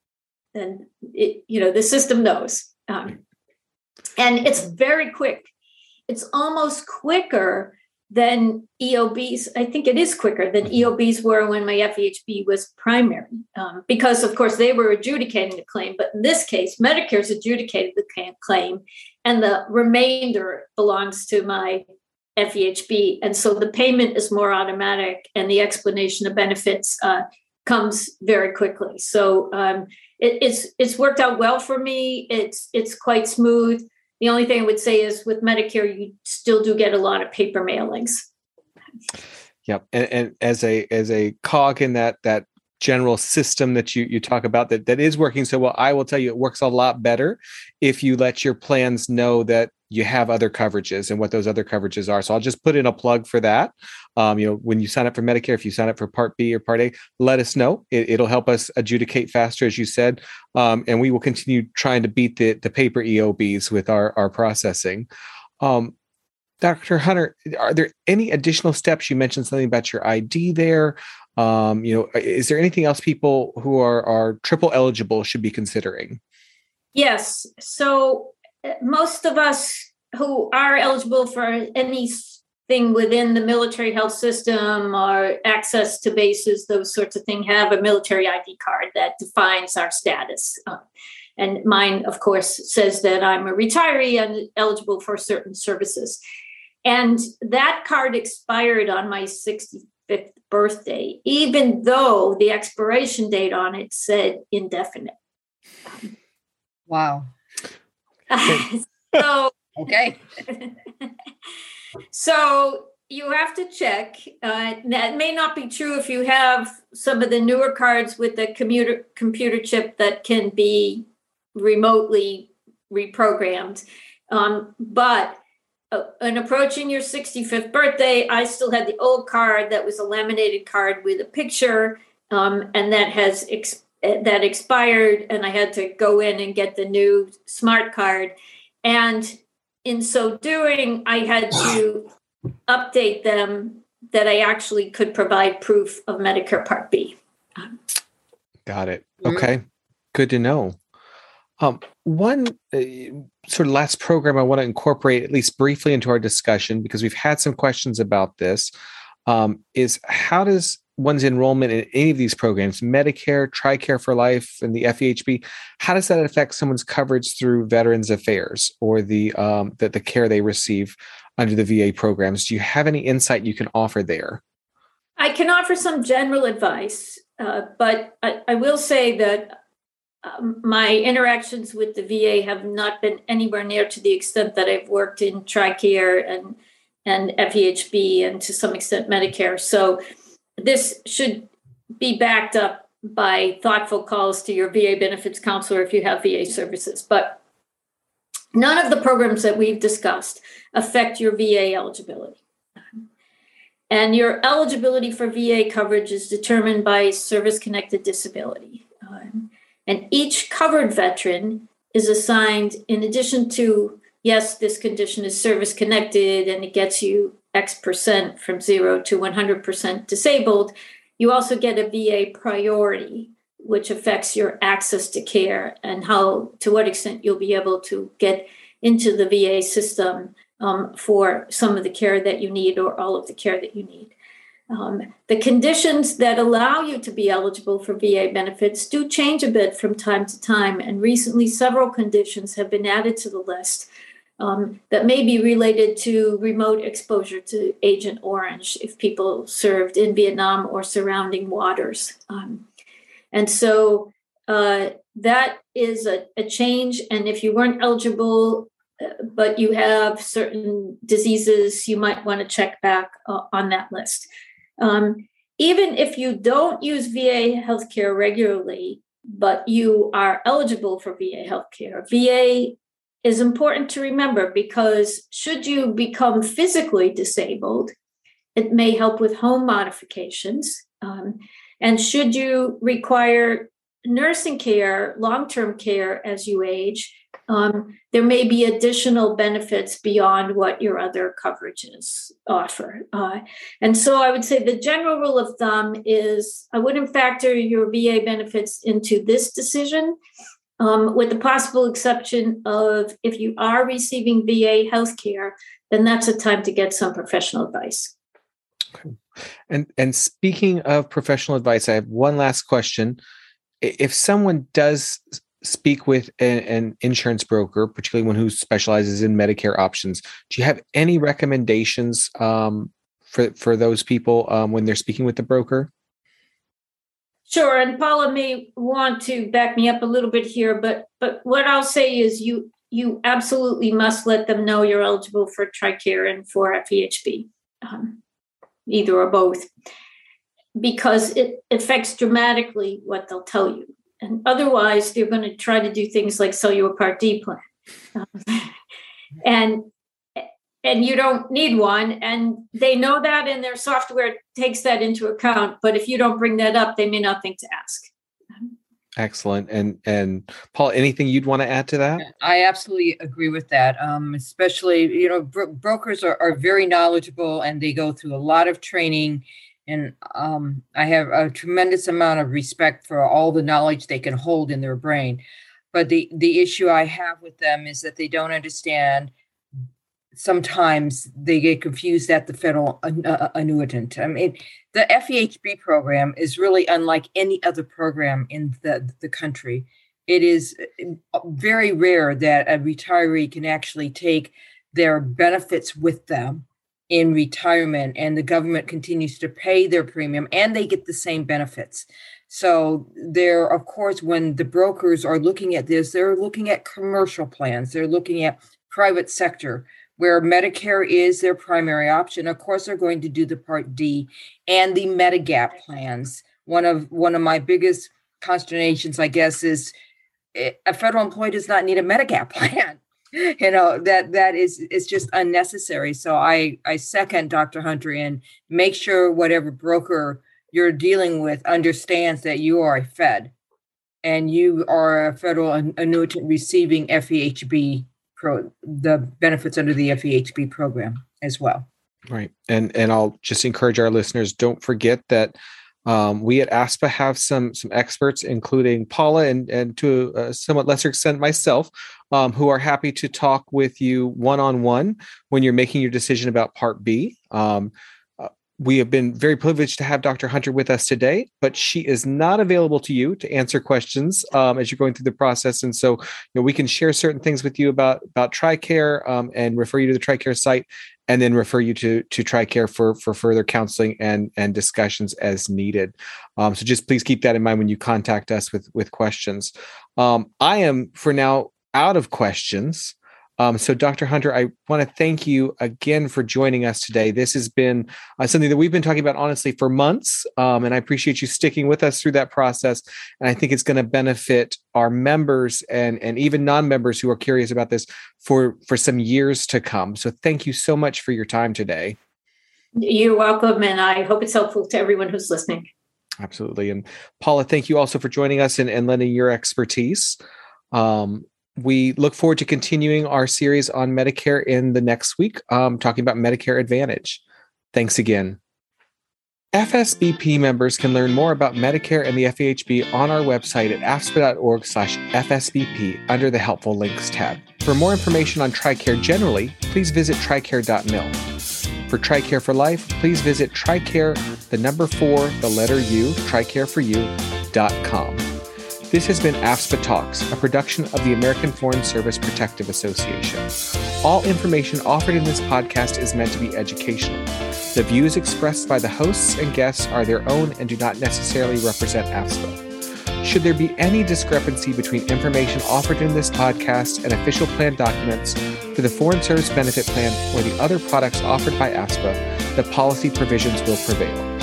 And it, you know, the system knows. Um, and it's very quick. It's almost quicker than EOBs. I think it is quicker than mm-hmm. EOBs were when my FEHB was primary, um, because of course they were adjudicating the claim. But in this case, Medicare's adjudicated the claim, and the remainder belongs to my FEHB, and so the payment is more automatic, and the explanation of benefits uh, comes very quickly. So um, it, it's it's worked out well for me. It's it's quite smooth. The only thing I would say is with Medicare, you still do get a lot of paper mailings. Yep, and, and as a as a cog in that that general system that you you talk about that that is working so well, I will tell you it works a lot better if you let your plans know that you have other coverages and what those other coverages are. So I'll just put in a plug for that. Um, you know, when you sign up for Medicare, if you sign up for Part B or Part A, let us know. It, will help us adjudicate faster, as you said, um, and we will continue trying to beat the the paper EOBs with our our processing. Um, Dr. Hunter, are there any additional steps? You mentioned something about your ID there. Um, you know, is there anything else people who are are triple eligible should be considering? Yes. So most of us who are eligible for anything within the military health system or access to bases, those sorts of things, have a military ID card that defines our status. Uh, and mine, of course, says that I'm a retiree and eligible for certain services. And that card expired on my 65th birthday, even though the expiration date on it said indefinite. Wow. so okay. so you have to check. Uh, that may not be true if you have some of the newer cards with the computer computer chip that can be remotely reprogrammed. Um, but uh, in approaching your 65th birthday, I still had the old card that was a laminated card with a picture, um, and that has ex- that expired and I had to go in and get the new smart card. And in so doing, I had to update them that I actually could provide proof of Medicare Part B. Got it. Mm-hmm. Okay. Good to know. Um, one uh, sort of last program I want to incorporate at least briefly into our discussion because we've had some questions about this um, is how does one's enrollment in any of these programs, Medicare, TRICARE for Life, and the FEHB, how does that affect someone's coverage through Veterans Affairs or the um, the, the care they receive under the VA programs? Do you have any insight you can offer there? I can offer some general advice, uh, but I, I, will say that um, my interactions with the VA have not been anywhere near to the extent that I've worked in TRICARE and and FEHB and to some extent Medicare. So this should be backed up by thoughtful calls to your VA benefits counselor if you have VA services. But none of the programs that we've discussed affect your VA eligibility. And your eligibility for VA coverage is determined by service connected disability. Um, and each covered veteran is assigned, in addition to, yes, this condition is service connected and it gets you X percent from zero to 100% disabled, you also get a VA priority, which affects your access to care and how, to what extent you'll be able to get into the VA system um, for some of the care that you need or all of the care that you need. Um, the conditions that allow you to be eligible for VA benefits do change a bit from time to time, and recently several conditions have been added to the list um, that may be related to remote exposure to Agent Orange if people served in Vietnam or surrounding waters. Um, and so uh, that is a, a, change. And if you weren't eligible, uh, but you have certain diseases, you might want to check back uh, on that list. Um, even if you don't use VA healthcare regularly, but you are eligible for VA healthcare, VA is important to remember because should you become physically disabled, it may help with home modifications. Um, and should you require nursing care, long term care as you age, um, there may be additional benefits beyond what your other coverages offer. Uh, and so I would say the general rule of thumb is I wouldn't factor your VA benefits into this decision um, with the possible exception of if you are receiving VA health care, then that's a time to get some professional advice. Okay. And and speaking of professional advice, I have one last question. If someone does speak with an, an insurance broker, particularly one who specializes in Medicare options, do you have any recommendations um, for for those people um, when they're speaking with the broker? Sure, and Paula may want to back me up a little bit here, but but what I'll say is you you absolutely must let them know you're eligible for TRICARE and for FEHB, um, either or both, because it affects dramatically what they'll tell you. And otherwise, they're going to try to do things like sell you a Part D plan. Um, and and you don't need one and they know that and their software takes that into account but if you don't bring that up they may not think to ask excellent and and paula anything you'd want to add to that i absolutely agree with that um, especially you know bro- brokers are, are very knowledgeable and they go through a lot of training and um, i have a tremendous amount of respect for all the knowledge they can hold in their brain but the the issue i have with them is that they don't understand sometimes they get confused at the federal uh, annuitant. I mean, the FEHB program is really unlike any other program in the, the country. It is uh, very rare that a retiree can actually take their benefits with them in retirement and the government continues to pay their premium and they get the same benefits. So there, of course, when the brokers are looking at this, they're looking at commercial plans, they're looking at private sector where Medicare is their primary option. Of course, they're going to do the Part D and the Medigap plans. One of one of my biggest consternations, I guess, is eh, a federal employee does not need a Medigap plan. You know that that is is just unnecessary. So I I second Dr. Hunter and make sure whatever broker you're dealing with understands that you are a Fed and you are a federal annuitant receiving FEHB pro the benefits under the FEHB program as well. Right, and and I'll just encourage our listeners: don't forget that um, we at ASPA have some some experts, including Paula and and to a somewhat lesser extent myself, um, who are happy to talk with you one on one when you're making your decision about Part B. Um, uh, we have been very privileged to have Dr. Hunter with us today, but she is not available to you to answer questions um, as you're going through the process. And so, you know, we can share certain things with you about about TRICARE um, and refer you to the TRICARE site, and then refer you to to TRICARE for for further counseling and and discussions as needed. Um, so just please keep that in mind when you contact us with with questions. Um, I am for now out of questions. Um, so, Dr. Hunter, I want to thank you again for joining us today. This has been uh, something that we've been talking about honestly for months, um, and I appreciate you sticking with us through that process. And I think it's going to benefit our members and and even non-members who are curious about this for for some years to come. So, thank you so much for your time today. You're welcome, and I hope it's helpful to everyone who's listening. Absolutely, and Paula, thank you also for joining us and, and lending your expertise. Um, we look forward to continuing our series on Medicare in the next week, um, talking about Medicare Advantage. Thanks again. FSBP members can learn more about Medicare and the FEHB on our website at afspa.org slash FSBP under the Helpful Links tab. For more information on TRICARE generally, please visit tricare.mil. For TRICARE for Life, please visit TRICARE, the number four, the letter U, tricare4u.com. This has been AFSPA Talks, a production of the American Foreign Service Protective Association. All information offered in this podcast is meant to be educational. The views expressed by the hosts and guests are their own and do not necessarily represent AFSPA. Should there be any discrepancy between information offered in this podcast and official plan documents for the Foreign Service Benefit Plan or the other products offered by AFSPA, the policy provisions will prevail.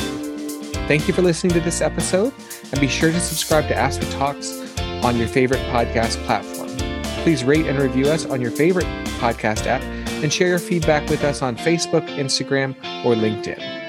Thank you for listening to this episode, and be sure to subscribe to AFSPA Talks on your favorite podcast platform. Please rate and review us on your favorite podcast app and share your feedback with us on Facebook, Instagram, or LinkedIn.